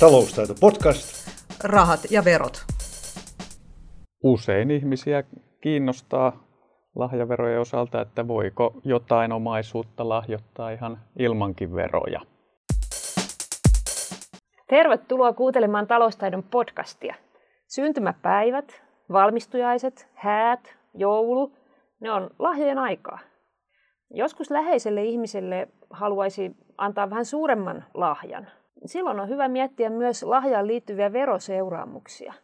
Taloustaito podcast. Rahat ja verot. Usein ihmisiä kiinnostaa lahjaverojen osalta, että voiko jotain omaisuutta lahjoittaa ihan ilmankin veroja. Tervetuloa kuuntelemaan taloustaidon podcastia. Syntymäpäivät, valmistujaiset, häät, joulu, ne on lahjojen aikaa. Joskus läheiselle ihmiselle haluaisi antaa vähän suuremman lahjan. Silloin on hyvä miettiä myös lahjaan liittyviä veroseuraamuksia.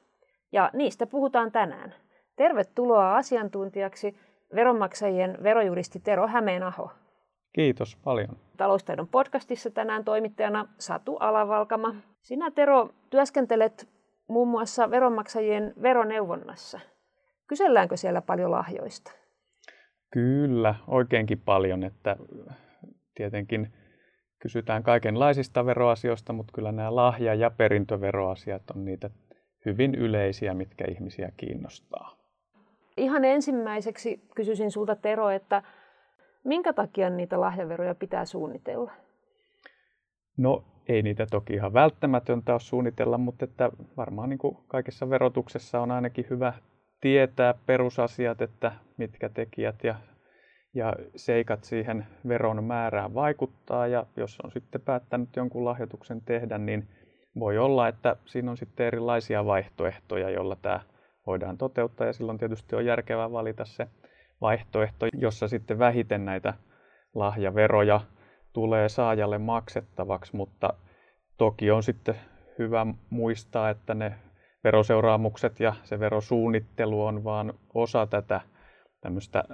Ja niistä puhutaan tänään. Tervetuloa asiantuntijaksi veronmaksajien verojuristi Tero Hämeenaho. Kiitos paljon. Taloustaidon podcastissa tänään toimittajana Satu Alavalkama. Sinä Tero työskentelet muun muassa veronmaksajien veroneuvonnassa. Kyselläänkö siellä paljon lahjoista? Kyllä, oikeinkin paljon, että tietenkin kysytään kaikenlaisista veroasioista, mutta kyllä nämä lahja- ja perintöveroasiat on niitä hyvin yleisiä, mitkä ihmisiä kiinnostaa. Ihan ensimmäiseksi kysyisin sulta Tero, että minkä takia niitä lahjaveroja pitää suunnitella? No ei niitä toki ihan välttämätöntä ole suunnitella, mutta että varmaan niin kuin kaikessa verotuksessa on ainakin hyvä tietää perusasiat, että mitkä tekijät ja, ja seikat siihen veron määrään vaikuttaa. Ja jos on sitten päättänyt jonkun lahjoituksen tehdä, niin voi olla, että siinä on sitten erilaisia vaihtoehtoja, joilla tämä voidaan toteuttaa. Ja silloin tietysti on järkevää valita se vaihtoehto, jossa sitten vähiten näitä lahjaveroja tulee saajalle maksettavaksi, mutta toki on sitten hyvä muistaa, että ne veroseuraamukset ja se verosuunnittelu on vain osa tätä tämmöistä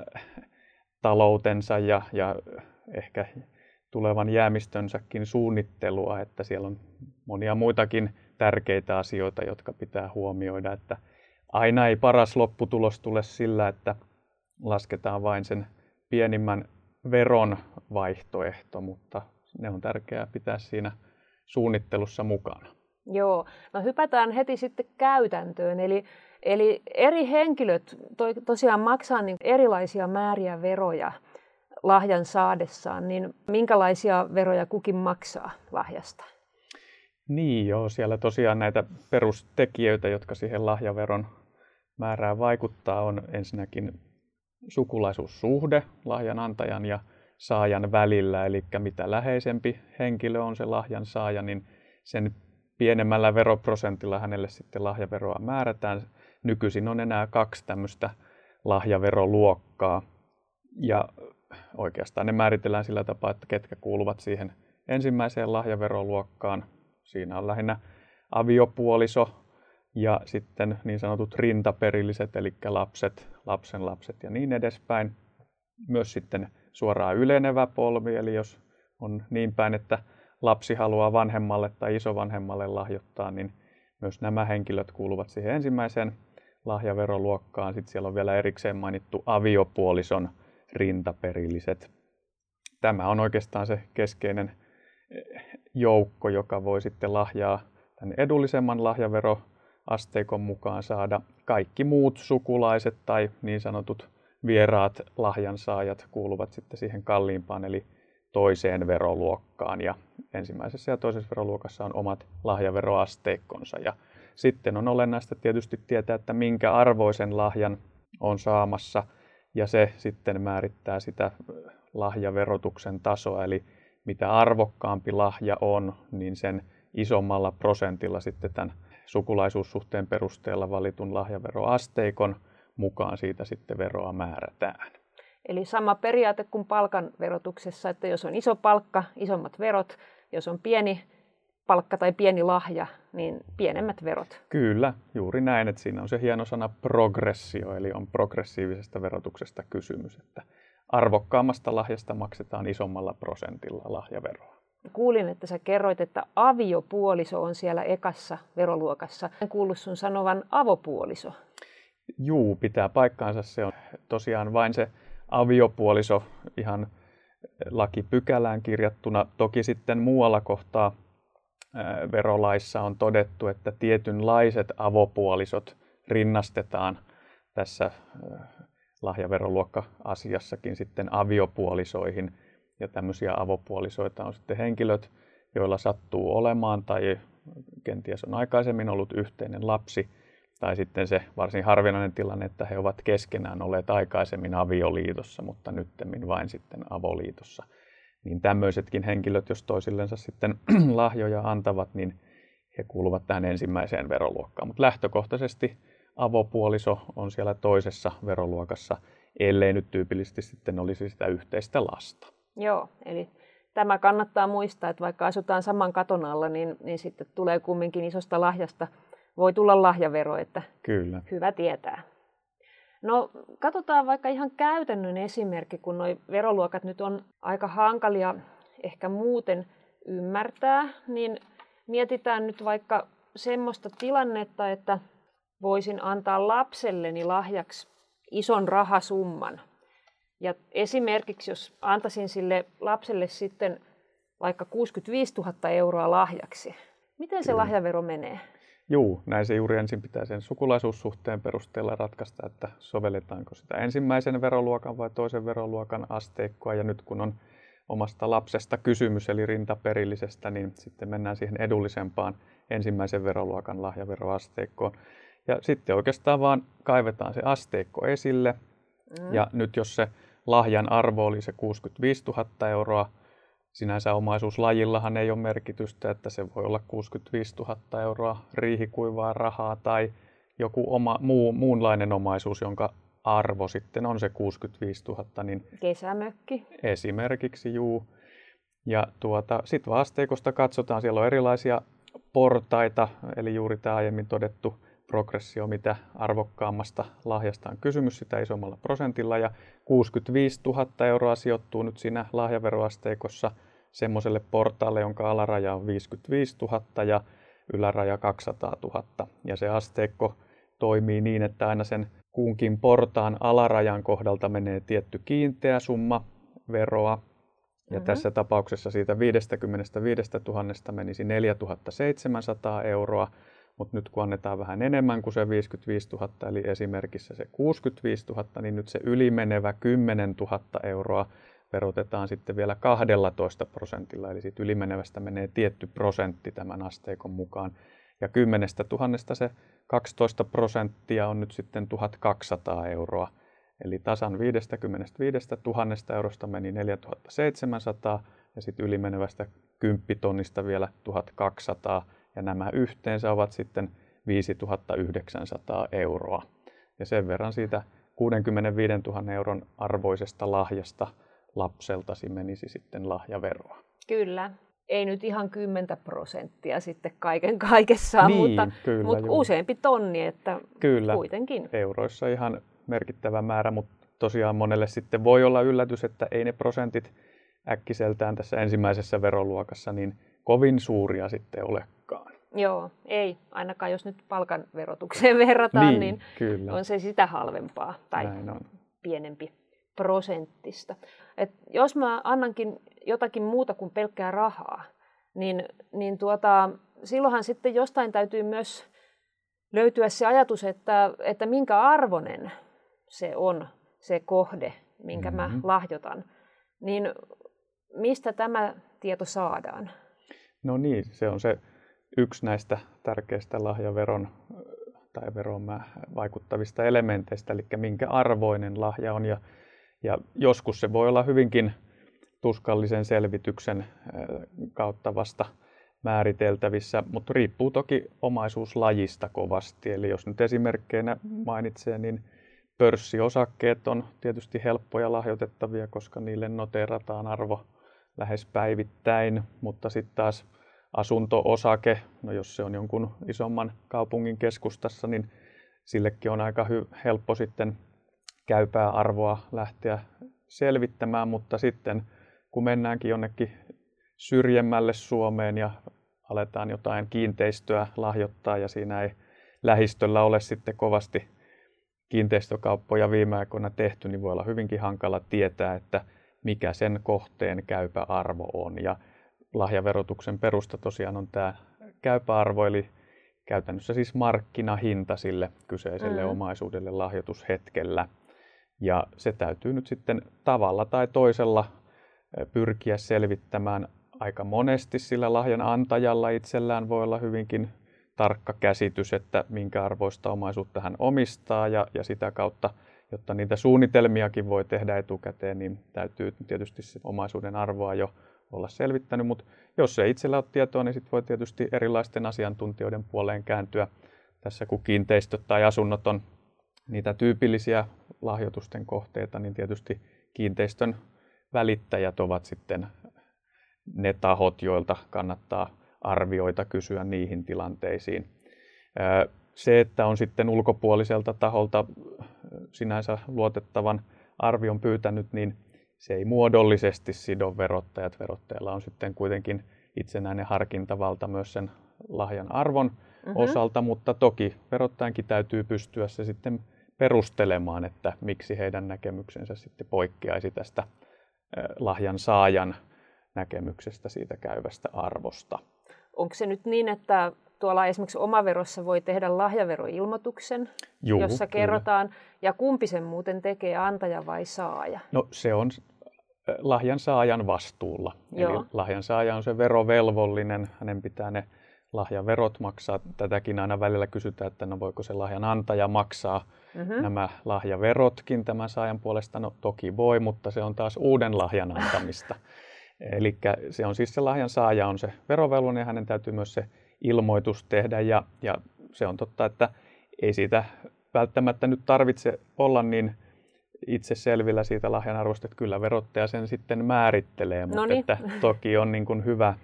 taloutensa ja, ja ehkä tulevan jäämistönsäkin suunnittelua, että siellä on monia muitakin tärkeitä asioita, jotka pitää huomioida, että aina ei paras lopputulos tule sillä, että lasketaan vain sen pienimmän veron vaihtoehto, mutta ne on tärkeää pitää siinä suunnittelussa mukana. Joo, no hypätään heti sitten käytäntöön. Eli, eli eri henkilöt to, tosiaan maksaa niin erilaisia määriä veroja lahjan saadessaan, niin minkälaisia veroja kukin maksaa lahjasta? Niin joo, siellä tosiaan näitä perustekijöitä, jotka siihen lahjaveron määrään vaikuttaa, on ensinnäkin sukulaisuussuhde lahjan antajan ja saajan välillä, eli mitä läheisempi henkilö on se lahjan saaja, niin sen pienemmällä veroprosentilla hänelle sitten lahjaveroa määrätään. Nykyisin on enää kaksi tämmöistä lahjaveroluokkaa, ja oikeastaan ne määritellään sillä tapaa, että ketkä kuuluvat siihen ensimmäiseen lahjaveroluokkaan. Siinä on lähinnä aviopuoliso ja sitten niin sanotut rintaperilliset, eli lapset, lapsen lapset ja niin edespäin. Myös sitten suoraan ylenevä polvi, eli jos on niin päin, että lapsi haluaa vanhemmalle tai isovanhemmalle lahjoittaa, niin myös nämä henkilöt kuuluvat siihen ensimmäiseen lahjaveroluokkaan. Sitten siellä on vielä erikseen mainittu aviopuolison rintaperilliset. Tämä on oikeastaan se keskeinen eh, joukko, joka voi sitten lahjaa tämän edullisemman lahjaveroasteikon mukaan saada. Kaikki muut sukulaiset tai niin sanotut vieraat lahjansaajat kuuluvat sitten siihen kalliimpaan eli toiseen veroluokkaan. Ja ensimmäisessä ja toisessa veroluokassa on omat lahjaveroasteikkonsa. Ja sitten on olennaista tietysti tietää, että minkä arvoisen lahjan on saamassa – ja se sitten määrittää sitä lahjaverotuksen tasoa, eli mitä arvokkaampi lahja on, niin sen isommalla prosentilla sitten tämän sukulaisuussuhteen perusteella valitun lahjaveroasteikon mukaan siitä sitten veroa määrätään. Eli sama periaate kuin palkan verotuksessa, että jos on iso palkka, isommat verot, jos on pieni palkka tai pieni lahja, niin pienemmät verot. Kyllä, juuri näin, että siinä on se hieno sana progressio, eli on progressiivisesta verotuksesta kysymys, että arvokkaammasta lahjasta maksetaan isommalla prosentilla lahjaveroa. Kuulin, että sä kerroit, että aviopuoliso on siellä ekassa veroluokassa. En kuullut sun sanovan avopuoliso. Juu, pitää paikkaansa. Se on tosiaan vain se aviopuoliso ihan lakipykälään kirjattuna. Toki sitten muualla kohtaa verolaissa on todettu, että tietynlaiset avopuolisot rinnastetaan tässä lahjaveroluokka-asiassakin sitten aviopuolisoihin. Ja tämmöisiä avopuolisoita on sitten henkilöt, joilla sattuu olemaan tai kenties on aikaisemmin ollut yhteinen lapsi, tai sitten se varsin harvinainen tilanne, että he ovat keskenään olleet aikaisemmin avioliitossa, mutta nyttemmin vain sitten avoliitossa. Niin tämmöisetkin henkilöt, jos toisillensa sitten lahjoja antavat, niin he kuuluvat tähän ensimmäiseen veroluokkaan. Mutta lähtökohtaisesti avopuoliso on siellä toisessa veroluokassa, ellei nyt tyypillisesti sitten olisi sitä yhteistä lasta. Joo, eli tämä kannattaa muistaa, että vaikka asutaan saman katon alla, niin, niin sitten tulee kumminkin isosta lahjasta, voi tulla lahjavero, että Kyllä. hyvä tietää. No katsotaan vaikka ihan käytännön esimerkki, kun nuo veroluokat nyt on aika hankalia ehkä muuten ymmärtää, niin mietitään nyt vaikka semmoista tilannetta, että voisin antaa lapselleni lahjaksi ison rahasumman. Ja esimerkiksi jos antaisin sille lapselle sitten vaikka 65 000 euroa lahjaksi, miten se lahjavero menee? Juu, näin se juuri ensin pitää sen sukulaisuussuhteen perusteella ratkaista, että sovelletaanko sitä ensimmäisen veroluokan vai toisen veroluokan asteikkoa. Ja nyt kun on omasta lapsesta kysymys, eli rintaperillisestä, niin sitten mennään siihen edullisempaan ensimmäisen veroluokan lahjaveroasteikkoon. Ja sitten oikeastaan vaan kaivetaan se asteikko esille. Mm. Ja nyt jos se lahjan arvo oli se 65 000 euroa, sinänsä omaisuuslajillahan ei ole merkitystä, että se voi olla 65 000 euroa riihikuivaa rahaa tai joku oma, muu, muunlainen omaisuus, jonka arvo sitten on se 65 000. Niin Kesämökki. Esimerkiksi, juu. Ja tuota, sitten vaasteikosta katsotaan, siellä on erilaisia portaita, eli juuri tämä aiemmin todettu progressio, mitä arvokkaammasta lahjasta on kysymys, sitä isommalla prosentilla. Ja 65 000 euroa sijoittuu nyt siinä lahjaveroasteikossa semmoiselle portaalle, jonka alaraja on 55 000 ja yläraja 200 000. Ja se asteikko toimii niin, että aina sen kunkin portaan alarajan kohdalta menee tietty kiinteä summa veroa. Ja mm-hmm. tässä tapauksessa siitä 55 000 menisi 4700 euroa, mutta nyt kun annetaan vähän enemmän kuin se 55 000, eli esimerkissä se 65 000, niin nyt se ylimenevä 10 000 euroa verotetaan sitten vielä 12 prosentilla, eli siitä ylimenevästä menee tietty prosentti tämän asteikon mukaan. Ja 10 000 se 12 prosenttia on nyt sitten 1200 euroa. Eli tasan 55 000 eurosta meni 4700 ja sitten ylimenevästä 10 tonnista vielä 1200 ja nämä yhteensä ovat sitten 5900 euroa. Ja sen verran siitä 65 000 euron arvoisesta lahjasta lapseltasi menisi sitten lahjaveroa. Kyllä. Ei nyt ihan 10 prosenttia sitten kaiken kaikessaan, niin, mutta, kyllä, mutta useampi tonni, että kyllä. kuitenkin. Euroissa ihan merkittävä määrä, mutta tosiaan monelle sitten voi olla yllätys, että ei ne prosentit äkkiseltään tässä ensimmäisessä veroluokassa niin kovin suuria sitten olekaan. Joo, ei. Ainakaan jos nyt palkan verotukseen verrataan, niin, niin kyllä. on se sitä halvempaa tai pienempi prosenttista. Et jos mä annankin jotakin muuta kuin pelkkää rahaa, niin, niin tuota, silloinhan sitten jostain täytyy myös löytyä se ajatus, että, että minkä arvonen se on se kohde, minkä mm-hmm. mä lahjoitan. Niin mistä tämä tieto saadaan? No niin, se on se yksi näistä tärkeistä lahjaveron tai veron vaikuttavista elementeistä, eli minkä arvoinen lahja on. Ja, ja joskus se voi olla hyvinkin tuskallisen selvityksen kautta vasta määriteltävissä, mutta riippuu toki omaisuuslajista kovasti. Eli jos nyt esimerkkeinä mainitsee, niin pörssiosakkeet on tietysti helppoja lahjoitettavia, koska niille noterataan arvo lähes päivittäin, mutta sitten taas asunto-osake, no jos se on jonkun isomman kaupungin keskustassa, niin sillekin on aika hy- helppo sitten käypää arvoa lähteä selvittämään, mutta sitten kun mennäänkin jonnekin syrjemmälle Suomeen ja aletaan jotain kiinteistöä lahjoittaa ja siinä ei lähistöllä ole sitten kovasti kiinteistökauppoja viime aikoina tehty, niin voi olla hyvinkin hankala tietää, että mikä sen kohteen käypä arvo on. Ja lahjaverotuksen perusta tosiaan on tämä käypä arvo, eli käytännössä siis markkinahinta sille kyseiselle mm. omaisuudelle lahjoitushetkellä. Ja se täytyy nyt sitten tavalla tai toisella pyrkiä selvittämään. Aika monesti sillä lahjan antajalla itsellään voi olla hyvinkin tarkka käsitys, että minkä arvoista omaisuutta hän omistaa. Ja, ja sitä kautta, jotta niitä suunnitelmiakin voi tehdä etukäteen, niin täytyy tietysti se omaisuuden arvoa jo olla selvittänyt, mutta jos ei itsellä ole tietoa, niin sitten voi tietysti erilaisten asiantuntijoiden puoleen kääntyä. Tässä, kun kiinteistöt tai asunnot on niitä tyypillisiä lahjoitusten kohteita, niin tietysti kiinteistön välittäjät ovat sitten ne tahot, joilta kannattaa arvioita kysyä niihin tilanteisiin. Se, että on sitten ulkopuoliselta taholta sinänsä luotettavan arvion pyytänyt, niin se ei muodollisesti sido verottajat. Verottajalla on sitten kuitenkin itsenäinen harkintavalta myös sen lahjan arvon mm-hmm. osalta, mutta toki verottajankin täytyy pystyä se sitten perustelemaan, että miksi heidän näkemyksensä sitten poikkeaisi tästä lahjan saajan näkemyksestä siitä käyvästä arvosta. Onko se nyt niin, että tuolla esimerkiksi omaverossa voi tehdä lahjaveroilmoituksen, Juu, jossa kyllä. kerrotaan, ja kumpi sen muuten tekee, antaja vai saaja? No se on lahjan saajan vastuulla. Joo. Eli lahjan saaja on se verovelvollinen, hänen pitää ne lahjaverot maksaa. Tätäkin aina välillä kysytään, että no voiko se lahjan antaja maksaa mm-hmm. nämä lahjaverotkin tämän saajan puolesta. No toki voi, mutta se on taas uuden lahjan antamista. Eli se on siis se lahjan saaja on se verovelvollinen ja hänen täytyy myös se ilmoitus tehdä. Ja, ja se on totta, että ei siitä välttämättä nyt tarvitse olla niin itse selvillä siitä lahjan arvosta, että kyllä verottaja sen sitten määrittelee, mutta että toki on niin kuin hyvä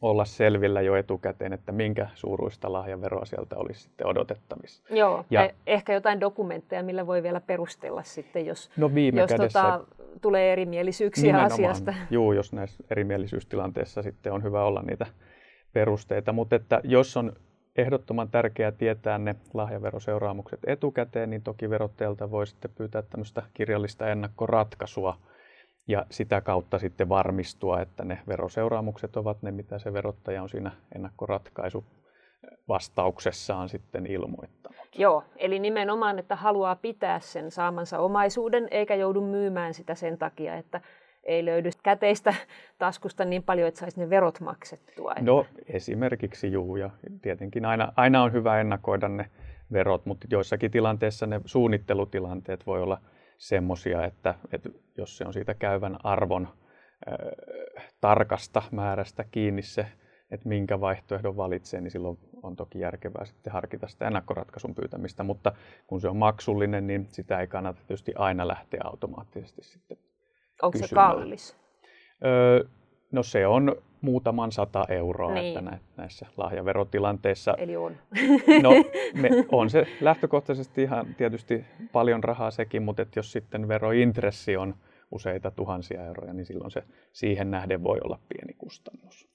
olla selvillä jo etukäteen, että minkä suuruista lahjaveroa sieltä olisi sitten odotettavissa. Joo, ja, eh- ehkä jotain dokumentteja, millä voi vielä perustella sitten, jos, no viime jos kädessä, tota, tulee erimielisyyksiä asiasta. Joo, jos näissä erimielisyystilanteissa sitten on hyvä olla niitä perusteita, mutta että jos on ehdottoman tärkeää tietää ne lahjaveroseuraamukset etukäteen, niin toki verottajalta voi sitten pyytää tämmöistä kirjallista ennakkoratkaisua, ja sitä kautta sitten varmistua, että ne veroseuraamukset ovat ne, mitä se verottaja on siinä ennakkoratkaisu vastauksessaan sitten ilmoittanut. Joo, eli nimenomaan, että haluaa pitää sen saamansa omaisuuden eikä joudu myymään sitä sen takia, että ei löydy käteistä taskusta niin paljon, että saisi ne verot maksettua. Että... No esimerkiksi juu, ja tietenkin aina, aina on hyvä ennakoida ne verot, mutta joissakin tilanteissa ne suunnittelutilanteet voi olla semmoisia, että, että jos se on siitä käyvän arvon äh, tarkasta määrästä kiinni se, että minkä vaihtoehdon valitsee, niin silloin on toki järkevää sitten harkita sitä ennakkoratkaisun pyytämistä, mutta kun se on maksullinen, niin sitä ei kannata tietysti aina lähteä automaattisesti sitten Onko kysymään. se kallis? Öö, no se on muutaman sata euroa niin. että näissä lahjaverotilanteissa. Eli on. No me, on se lähtökohtaisesti ihan tietysti paljon rahaa sekin, mutta että jos sitten verointressi on useita tuhansia euroja, niin silloin se siihen nähden voi olla pieni kustannus.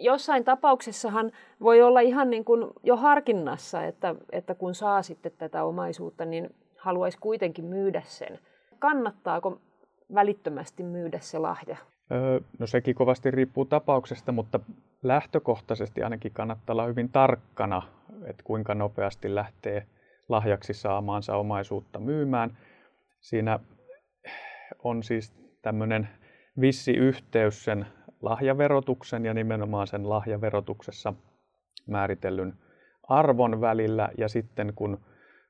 Jossain tapauksessahan voi olla ihan niin kuin jo harkinnassa, että, että kun saa sitten tätä omaisuutta, niin haluaisi kuitenkin myydä sen. Kannattaako välittömästi myydä se lahja? No sekin kovasti riippuu tapauksesta, mutta lähtökohtaisesti ainakin kannattaa olla hyvin tarkkana, että kuinka nopeasti lähtee lahjaksi saamaansa omaisuutta myymään. Siinä on siis tämmöinen vissi yhteys sen lahjaverotuksen ja nimenomaan sen lahjaverotuksessa määritellyn arvon välillä ja sitten kun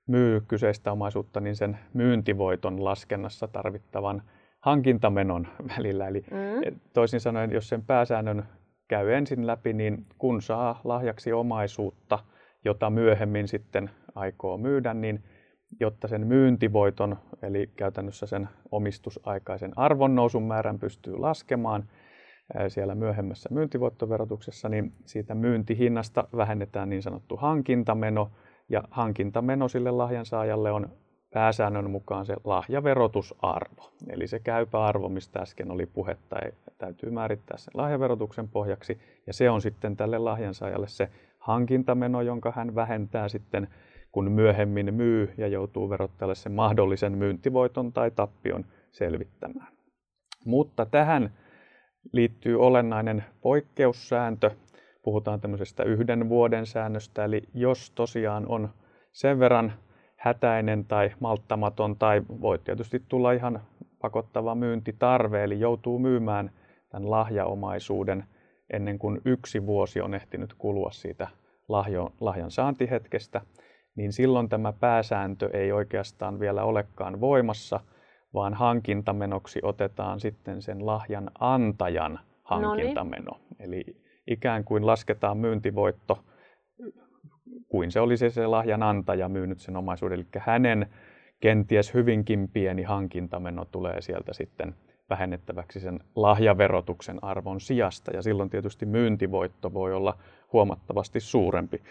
myy kyseistä omaisuutta, niin sen myyntivoiton laskennassa tarvittavan hankintamenon välillä. Eli mm. toisin sanoen, jos sen pääsäännön käy ensin läpi, niin kun saa lahjaksi omaisuutta, jota myöhemmin sitten aikoo myydä, niin jotta sen myyntivoiton, eli käytännössä sen omistusaikaisen arvonnousun määrän pystyy laskemaan siellä myöhemmässä myyntivoittoverotuksessa, niin siitä myyntihinnasta vähennetään niin sanottu hankintameno, ja hankintameno sille lahjansaajalle on pääsäännön mukaan se lahjaverotusarvo. Eli se käypä arvo, mistä äsken oli puhetta, täytyy määrittää sen lahjaverotuksen pohjaksi. Ja se on sitten tälle lahjansaajalle se hankintameno, jonka hän vähentää sitten, kun myöhemmin myy ja joutuu verottajalle sen mahdollisen myyntivoiton tai tappion selvittämään. Mutta tähän liittyy olennainen poikkeussääntö. Puhutaan tämmöisestä yhden vuoden säännöstä, eli jos tosiaan on sen verran hätäinen tai malttamaton tai voi tietysti tulla ihan pakottava myyntitarve, eli joutuu myymään tämän lahjaomaisuuden ennen kuin yksi vuosi on ehtinyt kulua siitä lahjo, lahjan saantihetkestä, niin silloin tämä pääsääntö ei oikeastaan vielä olekaan voimassa, vaan hankintamenoksi otetaan sitten sen lahjan antajan hankintameno. Noniin. Eli ikään kuin lasketaan myyntivoitto, kuin se olisi se lahjan antaja myynyt sen omaisuuden. Eli hänen kenties hyvinkin pieni hankintameno tulee sieltä sitten vähennettäväksi sen lahjaverotuksen arvon sijasta. Ja silloin tietysti myyntivoitto voi olla huomattavasti suurempi.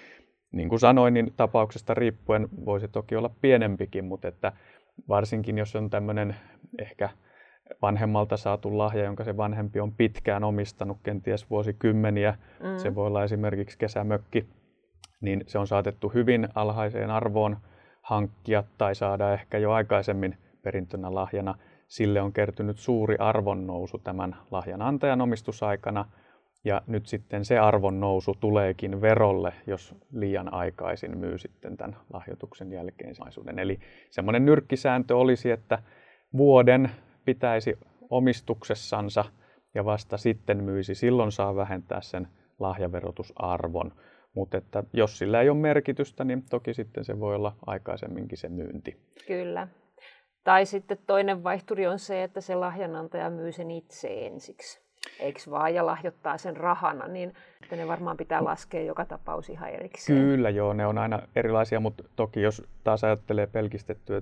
Niin kuin sanoin, niin tapauksesta riippuen voisi toki olla pienempikin, mutta että varsinkin jos on tämmöinen ehkä vanhemmalta saatu lahja, jonka se vanhempi on pitkään omistanut, kenties vuosikymmeniä, mm. se voi olla esimerkiksi kesämökki, niin se on saatettu hyvin alhaiseen arvoon hankkia tai saada ehkä jo aikaisemmin perintönä lahjana. Sille on kertynyt suuri arvonnousu tämän lahjan antajan omistusaikana, ja nyt sitten se arvon nousu tuleekin verolle, jos liian aikaisin myy sitten tämän lahjoituksen jälkeen Eli semmoinen nyrkkisääntö olisi, että vuoden pitäisi omistuksessansa ja vasta sitten myisi. Silloin saa vähentää sen lahjaverotusarvon. Mutta että jos sillä ei ole merkitystä, niin toki sitten se voi olla aikaisemminkin se myynti. Kyllä. Tai sitten toinen vaihturi on se, että se lahjanantaja myy sen itse ensiksi. Eikö vaan, ja lahjoittaa sen rahana, niin että ne varmaan pitää laskea joka tapaus ihan erikseen. Kyllä joo, ne on aina erilaisia, mutta toki jos taas ajattelee pelkistettyä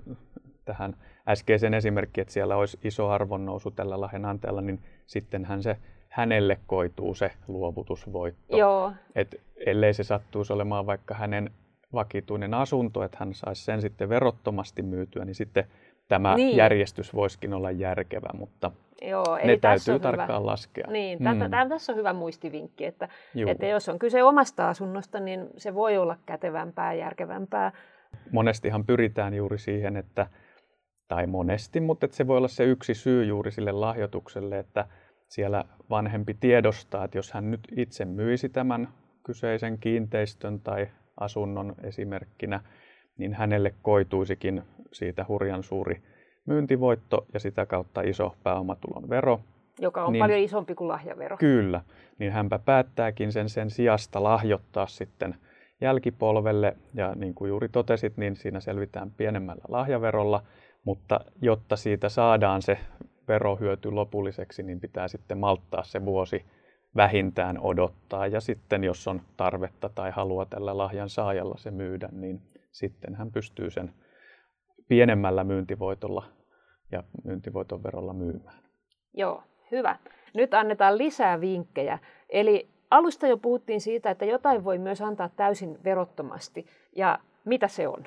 tähän äskeisen esimerkki, että siellä olisi iso arvonnousu tällä lahjanantajalla, niin sittenhän se hänelle koituu se luovutusvoitto. Joo. Et ellei se sattuisi olemaan vaikka hänen vakituinen asunto, että hän saisi sen sitten verottomasti myytyä, niin sitten tämä niin. järjestys voisikin olla järkevä, mutta Joo, ei, ne täytyy tarkkaan hyvä. laskea. Niin, mm. tätä, tässä on hyvä muistivinkki, että, että jos on kyse omasta asunnosta, niin se voi olla kätevämpää järkevämpää. Monestihan pyritään juuri siihen, että, tai monesti, mutta että se voi olla se yksi syy juuri sille lahjoitukselle, että siellä vanhempi tiedostaa, että jos hän nyt itse myisi tämän kyseisen kiinteistön tai asunnon esimerkkinä, niin hänelle koituisikin siitä hurjan suuri myyntivoitto ja sitä kautta iso pääomatulon vero. Joka on niin, paljon isompi kuin lahjavero. Kyllä, niin hänpä päättääkin sen sen sijasta lahjoittaa sitten jälkipolvelle. Ja niin kuin juuri totesit, niin siinä selvitään pienemmällä lahjaverolla, mutta jotta siitä saadaan se verohyöty lopulliseksi, niin pitää sitten malttaa se vuosi vähintään odottaa. Ja sitten jos on tarvetta tai halua tällä lahjan saajalla se myydä, niin sitten hän pystyy sen pienemmällä myyntivoitolla ja myyntivoiton verolla myymään. Joo, hyvä. Nyt annetaan lisää vinkkejä. Eli alusta jo puhuttiin siitä, että jotain voi myös antaa täysin verottomasti. Ja mitä se on?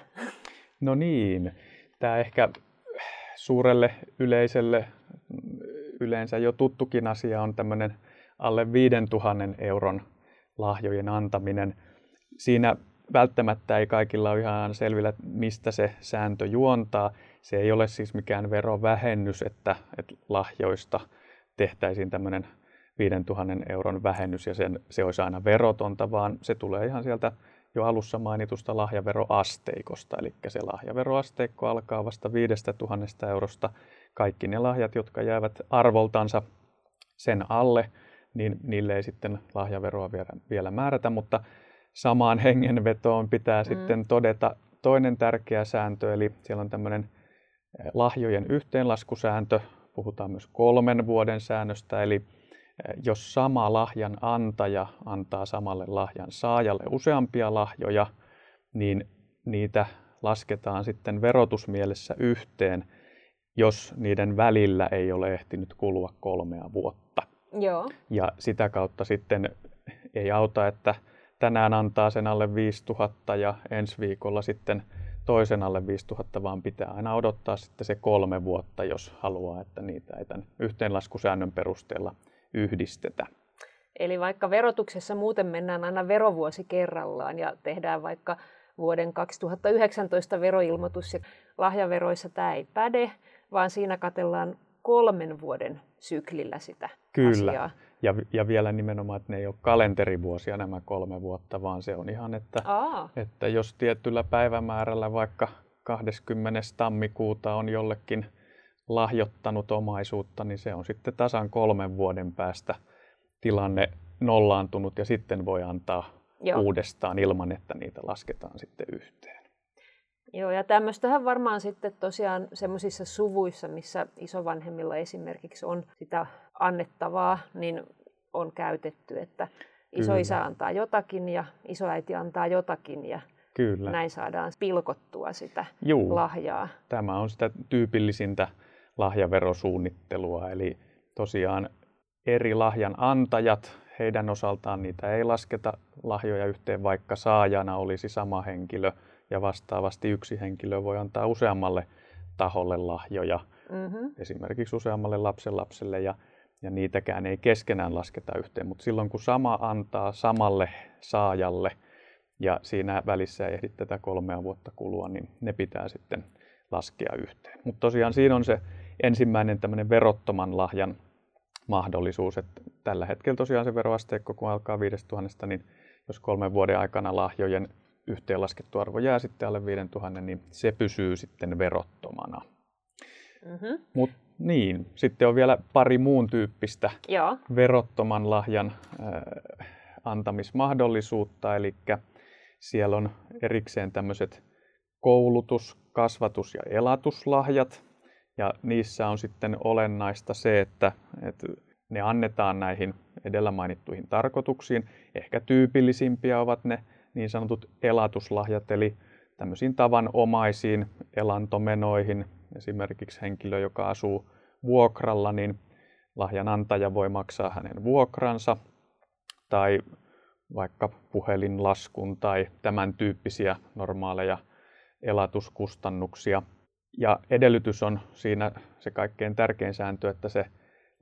No niin, tämä ehkä suurelle yleiselle yleensä jo tuttukin asia on tämmöinen alle 5000 euron lahjojen antaminen. Siinä välttämättä ei kaikilla ole ihan selvillä, mistä se sääntö juontaa. Se ei ole siis mikään verovähennys, että, että lahjoista tehtäisiin tämmöinen 5000 euron vähennys ja sen, se olisi aina verotonta, vaan se tulee ihan sieltä jo alussa mainitusta lahjaveroasteikosta. Eli se lahjaveroasteikko alkaa vasta 5000 eurosta. Kaikki ne lahjat, jotka jäävät arvoltansa sen alle, niin niille ei sitten lahjaveroa vielä, vielä määrätä, mutta samaan hengenvetoon pitää mm. sitten todeta toinen tärkeä sääntö, eli siellä on tämmöinen eh, lahjojen yhteenlaskusääntö, puhutaan myös kolmen vuoden säännöstä, eli eh, jos sama lahjan antaja antaa samalle lahjan saajalle useampia lahjoja, niin niitä lasketaan sitten verotusmielessä yhteen, jos niiden välillä ei ole ehtinyt kulua kolmea vuotta. Joo. Ja sitä kautta sitten ei auta, että tänään antaa sen alle 5000 ja ensi viikolla sitten toisen alle 5000, vaan pitää aina odottaa sitten se kolme vuotta, jos haluaa, että niitä ei tämän yhteenlaskusäännön perusteella yhdistetä. Eli vaikka verotuksessa muuten mennään aina verovuosi kerrallaan ja tehdään vaikka vuoden 2019 veroilmoitus ja lahjaveroissa tämä ei päde, vaan siinä katellaan kolmen vuoden syklillä sitä Kyllä. asiaa. Ja, ja vielä nimenomaan, että ne ei ole kalenterivuosia nämä kolme vuotta, vaan se on ihan, että, että jos tietyllä päivämäärällä vaikka 20. tammikuuta on jollekin lahjoittanut omaisuutta, niin se on sitten tasan kolmen vuoden päästä tilanne nollaantunut ja sitten voi antaa Joo. uudestaan ilman, että niitä lasketaan sitten yhteen. Joo, ja tämmöistähän varmaan sitten tosiaan semmoisissa suvuissa, missä isovanhemmilla esimerkiksi on sitä annettavaa, niin on käytetty, että isoisä Kyllä. antaa jotakin ja isoäiti antaa jotakin ja Kyllä. näin saadaan pilkottua sitä Juu. lahjaa. Tämä on sitä tyypillisintä lahjaverosuunnittelua, eli tosiaan eri lahjan antajat, heidän osaltaan niitä ei lasketa lahjoja yhteen, vaikka saajana olisi sama henkilö ja vastaavasti yksi henkilö voi antaa useammalle taholle lahjoja, mm-hmm. esimerkiksi useammalle lapsenlapselle ja, ja niitäkään ei keskenään lasketa yhteen, mutta silloin kun sama antaa samalle saajalle ja siinä välissä ei ehdi tätä kolmea vuotta kulua, niin ne pitää sitten laskea yhteen. Mutta tosiaan siinä on se ensimmäinen tämmöinen verottoman lahjan mahdollisuus. Että tällä hetkellä tosiaan se veroasteikko, kun alkaa 5000, niin jos kolmen vuoden aikana lahjojen yhteenlaskettu arvo jää sitten alle 5000, niin se pysyy sitten verottomana. Mm-hmm. Mut niin, sitten on vielä pari muun tyyppistä Joo. verottoman lahjan äh, antamismahdollisuutta, eli siellä on erikseen tämmöiset koulutus, kasvatus ja elatuslahjat, ja niissä on sitten olennaista se, että, että ne annetaan näihin edellä mainittuihin tarkoituksiin. Ehkä tyypillisimpiä ovat ne niin sanotut elatuslahjat, eli tämmöisiin tavanomaisiin elantomenoihin. Esimerkiksi henkilö, joka asuu vuokralla, niin lahjan antaja voi maksaa hänen vuokransa tai vaikka puhelinlaskun tai tämän tyyppisiä normaaleja elatuskustannuksia. Ja edellytys on siinä se kaikkein tärkein sääntö, että se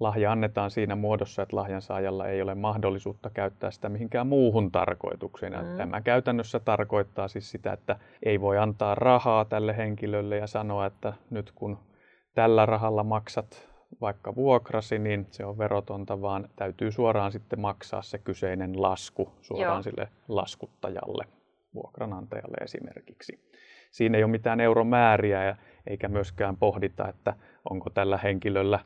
lahja annetaan siinä muodossa, että lahjan saajalla ei ole mahdollisuutta käyttää sitä mihinkään muuhun tarkoitukseen. Mm. Tämä käytännössä tarkoittaa siis sitä, että ei voi antaa rahaa tälle henkilölle ja sanoa, että nyt kun tällä rahalla maksat vaikka vuokrasi, niin se on verotonta, vaan täytyy suoraan sitten maksaa se kyseinen lasku suoraan Joo. sille laskuttajalle, vuokranantajalle esimerkiksi. Siinä ei ole mitään euromääriä ja eikä myöskään pohdita, että onko tällä henkilöllä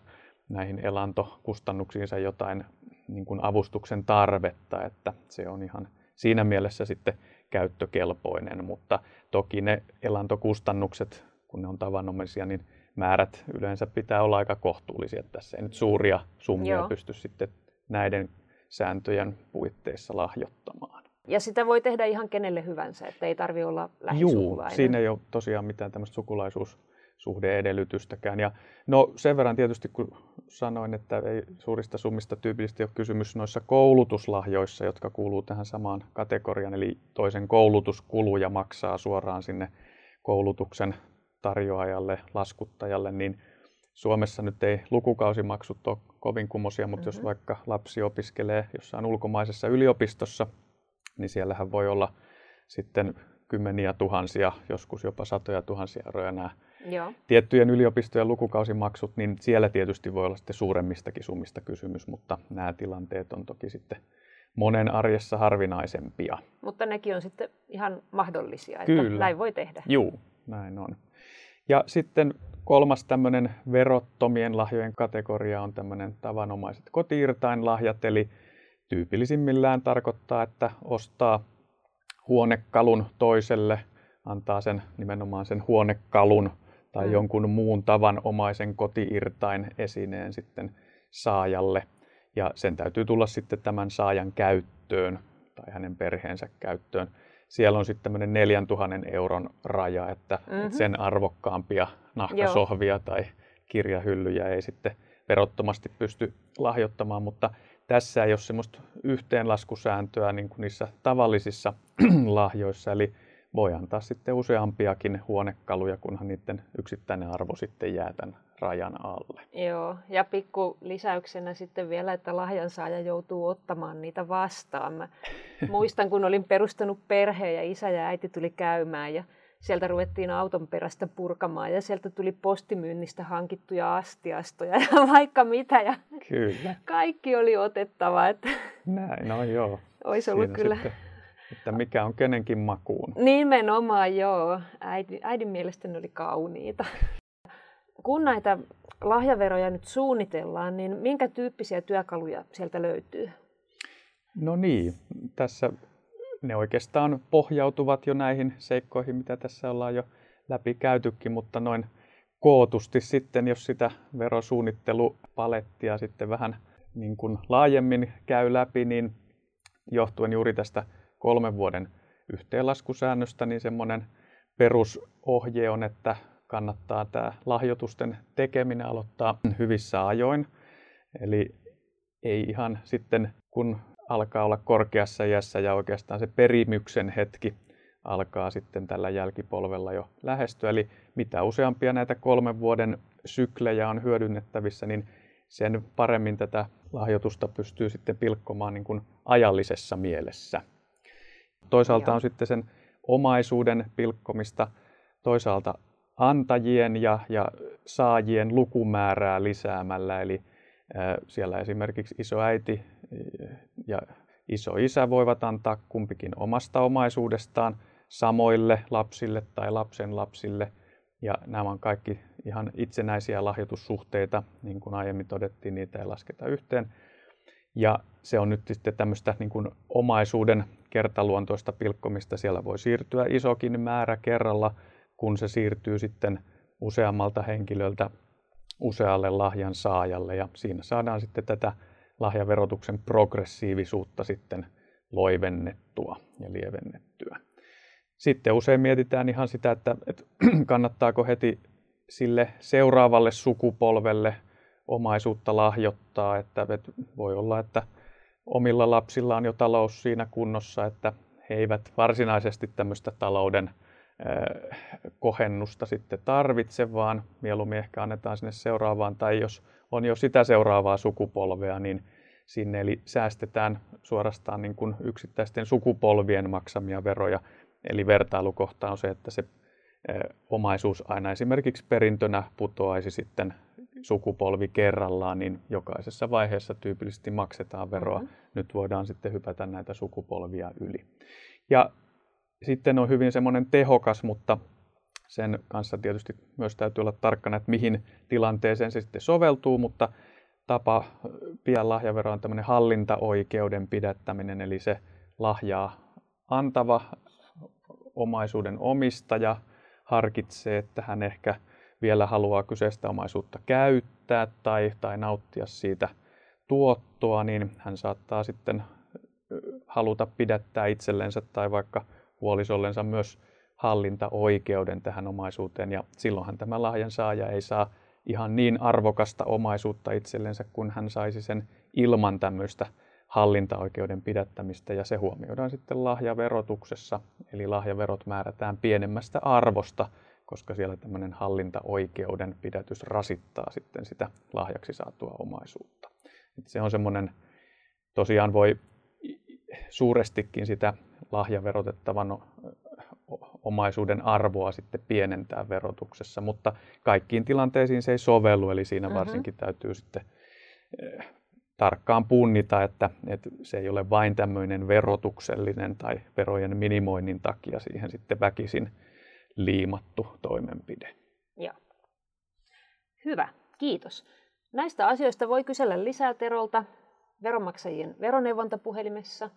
näihin elantokustannuksiinsa jotain niin kuin avustuksen tarvetta, että se on ihan siinä mielessä sitten käyttökelpoinen, mutta toki ne elantokustannukset, kun ne on tavanomaisia, niin määrät yleensä pitää olla aika kohtuullisia. Tässä ei nyt suuria summia Joo. pysty sitten näiden sääntöjen puitteissa lahjoittamaan. Ja sitä voi tehdä ihan kenelle hyvänsä, että ei tarvitse olla lähisukulainen. Juu, siinä ei ole tosiaan mitään tämmöistä sukulaisuussuhde-edellytystäkään. Ja no sen verran tietysti, kun sanoin, että ei suurista summista tyypillisesti ole kysymys noissa koulutuslahjoissa, jotka kuuluu tähän samaan kategoriaan, eli toisen koulutuskuluja maksaa suoraan sinne koulutuksen tarjoajalle, laskuttajalle, niin Suomessa nyt ei lukukausimaksut ole kovin kummosia, mutta mm-hmm. jos vaikka lapsi opiskelee jossain ulkomaisessa yliopistossa, niin siellähän voi olla sitten kymmeniä tuhansia, joskus jopa satoja tuhansia euroja nämä Joo. tiettyjen yliopistojen lukukausimaksut, niin siellä tietysti voi olla sitten suuremmistakin summista kysymys, mutta nämä tilanteet on toki sitten monen arjessa harvinaisempia. Mutta nekin on sitten ihan mahdollisia, että Kyllä. näin voi tehdä. Joo, näin on. Ja sitten kolmas tämmöinen verottomien lahjojen kategoria on tämmöinen tavanomaiset kotiirtain lahjat, eli tyypillisimmillään tarkoittaa, että ostaa huonekalun toiselle, antaa sen nimenomaan sen huonekalun tai mm. jonkun muun tavanomaisen kotiirtain esineen sitten saajalle. Ja sen täytyy tulla sitten tämän saajan käyttöön tai hänen perheensä käyttöön. Siellä on sitten tämmöinen 4000 euron raja, että mm-hmm. sen arvokkaampia nahkasohvia Joo. tai kirjahyllyjä ei sitten verottomasti pysty lahjoittamaan, mutta tässä ei ole semmoista yhteenlaskusääntöä niin kuin niissä tavallisissa lahjoissa, eli voi antaa sitten useampiakin huonekaluja, kunhan niiden yksittäinen arvo sitten jää tämän rajan alle. Joo, ja pikku lisäyksenä sitten vielä, että lahjansaaja joutuu ottamaan niitä vastaan. Mä muistan, kun olin perustanut perheen ja isä ja äiti tuli käymään ja sieltä ruvettiin auton perästä purkamaan ja sieltä tuli postimyynnistä hankittuja astiastoja ja vaikka mitä. Ja kyllä. Kaikki oli otettava. Että Näin, no joo. Olisi ollut Siinä kyllä... Sitten, että mikä on kenenkin makuun. Nimenomaan joo. Äidin, äidin mielestä ne oli kauniita. Kun näitä lahjaveroja nyt suunnitellaan, niin minkä tyyppisiä työkaluja sieltä löytyy? No niin, tässä ne oikeastaan pohjautuvat jo näihin seikkoihin, mitä tässä ollaan jo läpi käytykin, mutta noin kootusti sitten, jos sitä verosuunnittelupalettia sitten vähän niin kuin laajemmin käy läpi, niin johtuen juuri tästä kolmen vuoden yhteenlaskusäännöstä, niin semmoinen perusohje on, että kannattaa tämä lahjoitusten tekeminen aloittaa hyvissä ajoin. Eli ei ihan sitten, kun alkaa olla korkeassa iässä ja oikeastaan se perimyksen hetki alkaa sitten tällä jälkipolvella jo lähestyä. Eli mitä useampia näitä kolmen vuoden syklejä on hyödynnettävissä, niin sen paremmin tätä lahjoitusta pystyy sitten pilkkomaan niin kuin ajallisessa mielessä. Toisaalta on sitten sen omaisuuden pilkkomista, toisaalta antajien ja, ja saajien lukumäärää lisäämällä. Eli ää, siellä esimerkiksi isoäiti ja isoisä voivat antaa kumpikin omasta omaisuudestaan samoille lapsille tai lapsen lapsille. Ja nämä on kaikki ihan itsenäisiä lahjoitussuhteita, niin kuin aiemmin todettiin, niitä ei lasketa yhteen. Ja se on nyt sitten tämmöistä niin kuin omaisuuden kertaluontoista pilkkomista. Siellä voi siirtyä isokin määrä kerralla, kun se siirtyy sitten useammalta henkilöltä usealle lahjan saajalle. Ja siinä saadaan sitten tätä lahjaverotuksen progressiivisuutta sitten loivennettua ja lievennettyä. Sitten usein mietitään ihan sitä, että, että kannattaako heti sille seuraavalle sukupolvelle omaisuutta lahjoittaa, että, että voi olla, että omilla lapsilla on jo talous siinä kunnossa, että he eivät varsinaisesti tämmöistä talouden kohennusta sitten tarvitse, vaan mieluummin ehkä annetaan sinne seuraavaan, tai jos on jo sitä seuraavaa sukupolvea, niin sinne, eli säästetään suorastaan niin kuin yksittäisten sukupolvien maksamia veroja. Eli vertailukohta on se, että se omaisuus aina esimerkiksi perintönä putoaisi sitten sukupolvi kerrallaan, niin jokaisessa vaiheessa tyypillisesti maksetaan veroa. Mm-hmm. Nyt voidaan sitten hypätä näitä sukupolvia yli. Ja sitten on hyvin semmoinen tehokas, mutta sen kanssa tietysti myös täytyy olla tarkkana, että mihin tilanteeseen se sitten soveltuu, mutta tapa pian lahjavero on tämmöinen hallintaoikeuden pidättäminen, eli se lahjaa antava omaisuuden omistaja harkitsee, että hän ehkä vielä haluaa kyseistä omaisuutta käyttää tai, tai nauttia siitä tuottoa, niin hän saattaa sitten haluta pidättää itsellensä tai vaikka puolisollensa myös hallintaoikeuden tähän omaisuuteen. Ja silloinhan tämä lahjan saaja ei saa ihan niin arvokasta omaisuutta itsellensä, kun hän saisi sen ilman tämmöistä hallintaoikeuden pidättämistä ja se huomioidaan sitten lahjaverotuksessa. Eli lahjaverot määrätään pienemmästä arvosta, koska siellä tämmöinen hallintaoikeuden pidätys rasittaa sitten sitä lahjaksi saatua omaisuutta. Et se on semmoinen, tosiaan voi suurestikin sitä lahjaverotettavan omaisuuden arvoa sitten pienentää verotuksessa, mutta kaikkiin tilanteisiin se ei sovellu, eli siinä mm-hmm. varsinkin täytyy sitten tarkkaan punnita, että, että se ei ole vain tämmöinen verotuksellinen tai verojen minimoinnin takia siihen sitten väkisin liimattu toimenpide. Joo. Hyvä, kiitos. Näistä asioista voi kysellä lisää Terolta veronmaksajien veroneuvontapuhelimessa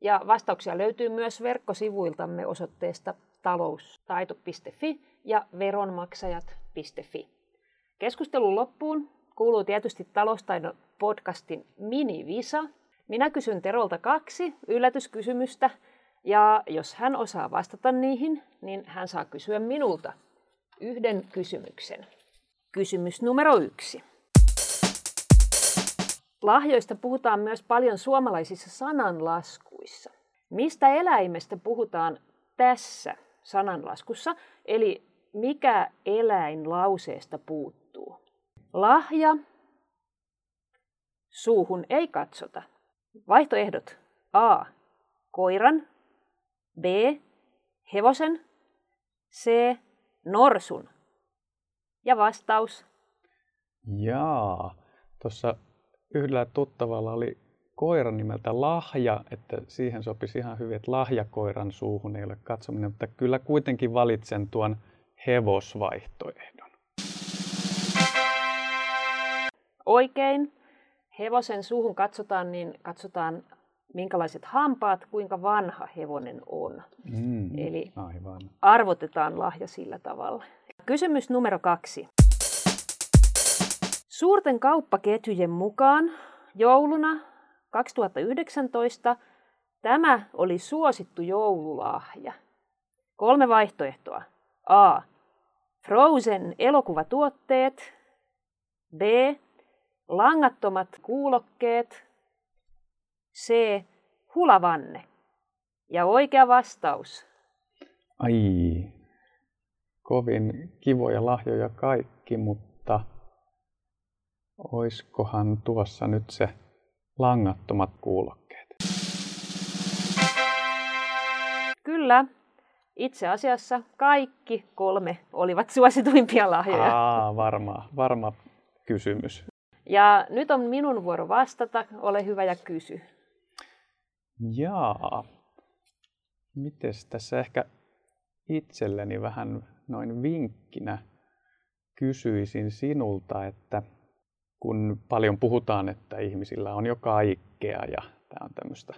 ja vastauksia löytyy myös verkkosivuiltamme osoitteesta taloustaito.fi ja veronmaksajat.fi. Keskustelun loppuun kuuluu tietysti taloustaidon podcastin mini-visa. Minä kysyn Terolta kaksi yllätyskysymystä ja jos hän osaa vastata niihin, niin hän saa kysyä minulta yhden kysymyksen. Kysymys numero yksi. Lahjoista puhutaan myös paljon suomalaisissa sananlaskuissa. Mistä eläimestä puhutaan tässä sananlaskussa, eli mikä eläin lauseesta puuttuu? Lahja, suuhun ei katsota. Vaihtoehdot A. Koiran, B. Hevosen, C. Norsun. Ja vastaus? Jaa, tuossa yhdellä tuttavalla oli koira nimeltä Lahja, että siihen sopisi ihan hyvin, että lahjakoiran suuhun ei ole katsominen, mutta kyllä kuitenkin valitsen tuon hevosvaihtoehdon. Oikein. Hevosen suuhun katsotaan, niin katsotaan minkälaiset hampaat, kuinka vanha hevonen on. Mm, Eli aivan. arvotetaan lahja sillä tavalla. Kysymys numero kaksi. Suurten kauppaketjujen mukaan jouluna 2019 tämä oli suosittu joululahja. Kolme vaihtoehtoa. A. Frozen elokuvatuotteet. B. Langattomat kuulokkeet. C. Hulavanne. Ja oikea vastaus. Ai, kovin kivoja lahjoja kaikki, mutta oiskohan tuossa nyt se langattomat kuulokkeet? Kyllä, itse asiassa kaikki kolme olivat suosituimpia lahjoja. Aa, varma, varma kysymys. Ja nyt on minun vuoro vastata. Ole hyvä ja kysy. Jaa, mites tässä ehkä itselleni vähän noin vinkkinä kysyisin sinulta, että kun paljon puhutaan, että ihmisillä on jo kaikkea ja tämä on tämmöistä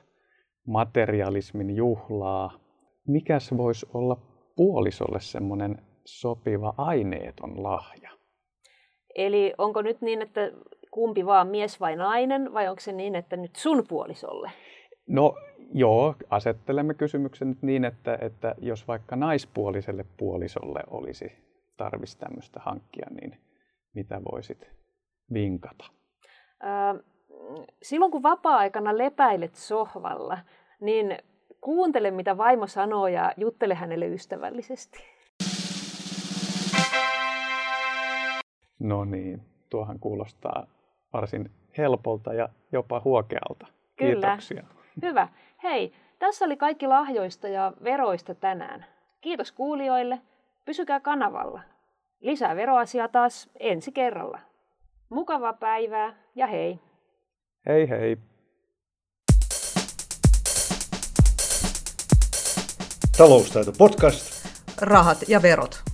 materialismin juhlaa, mikäs voisi olla puolisolle semmoinen sopiva aineeton lahja? Eli onko nyt niin, että kumpi vaan mies vai nainen, vai onko se niin, että nyt sun puolisolle? No joo, asettelemme kysymyksen nyt niin, että, että jos vaikka naispuoliselle puolisolle olisi tarvis tämmöistä hankkia, niin mitä voisit vinkata? Öö, silloin kun vapaa-aikana lepäilet sohvalla, niin kuuntele mitä vaimo sanoo ja juttele hänelle ystävällisesti. No niin, tuohan kuulostaa varsin helpolta ja jopa huokealta. Kyllä. Kiitoksia. Hyvä. Hei, tässä oli kaikki lahjoista ja veroista tänään. Kiitos kuulijoille. Pysykää kanavalla. Lisää veroasiaa taas ensi kerralla. Mukavaa päivää ja hei! Hei hei! Taloustaito podcast. Rahat ja verot.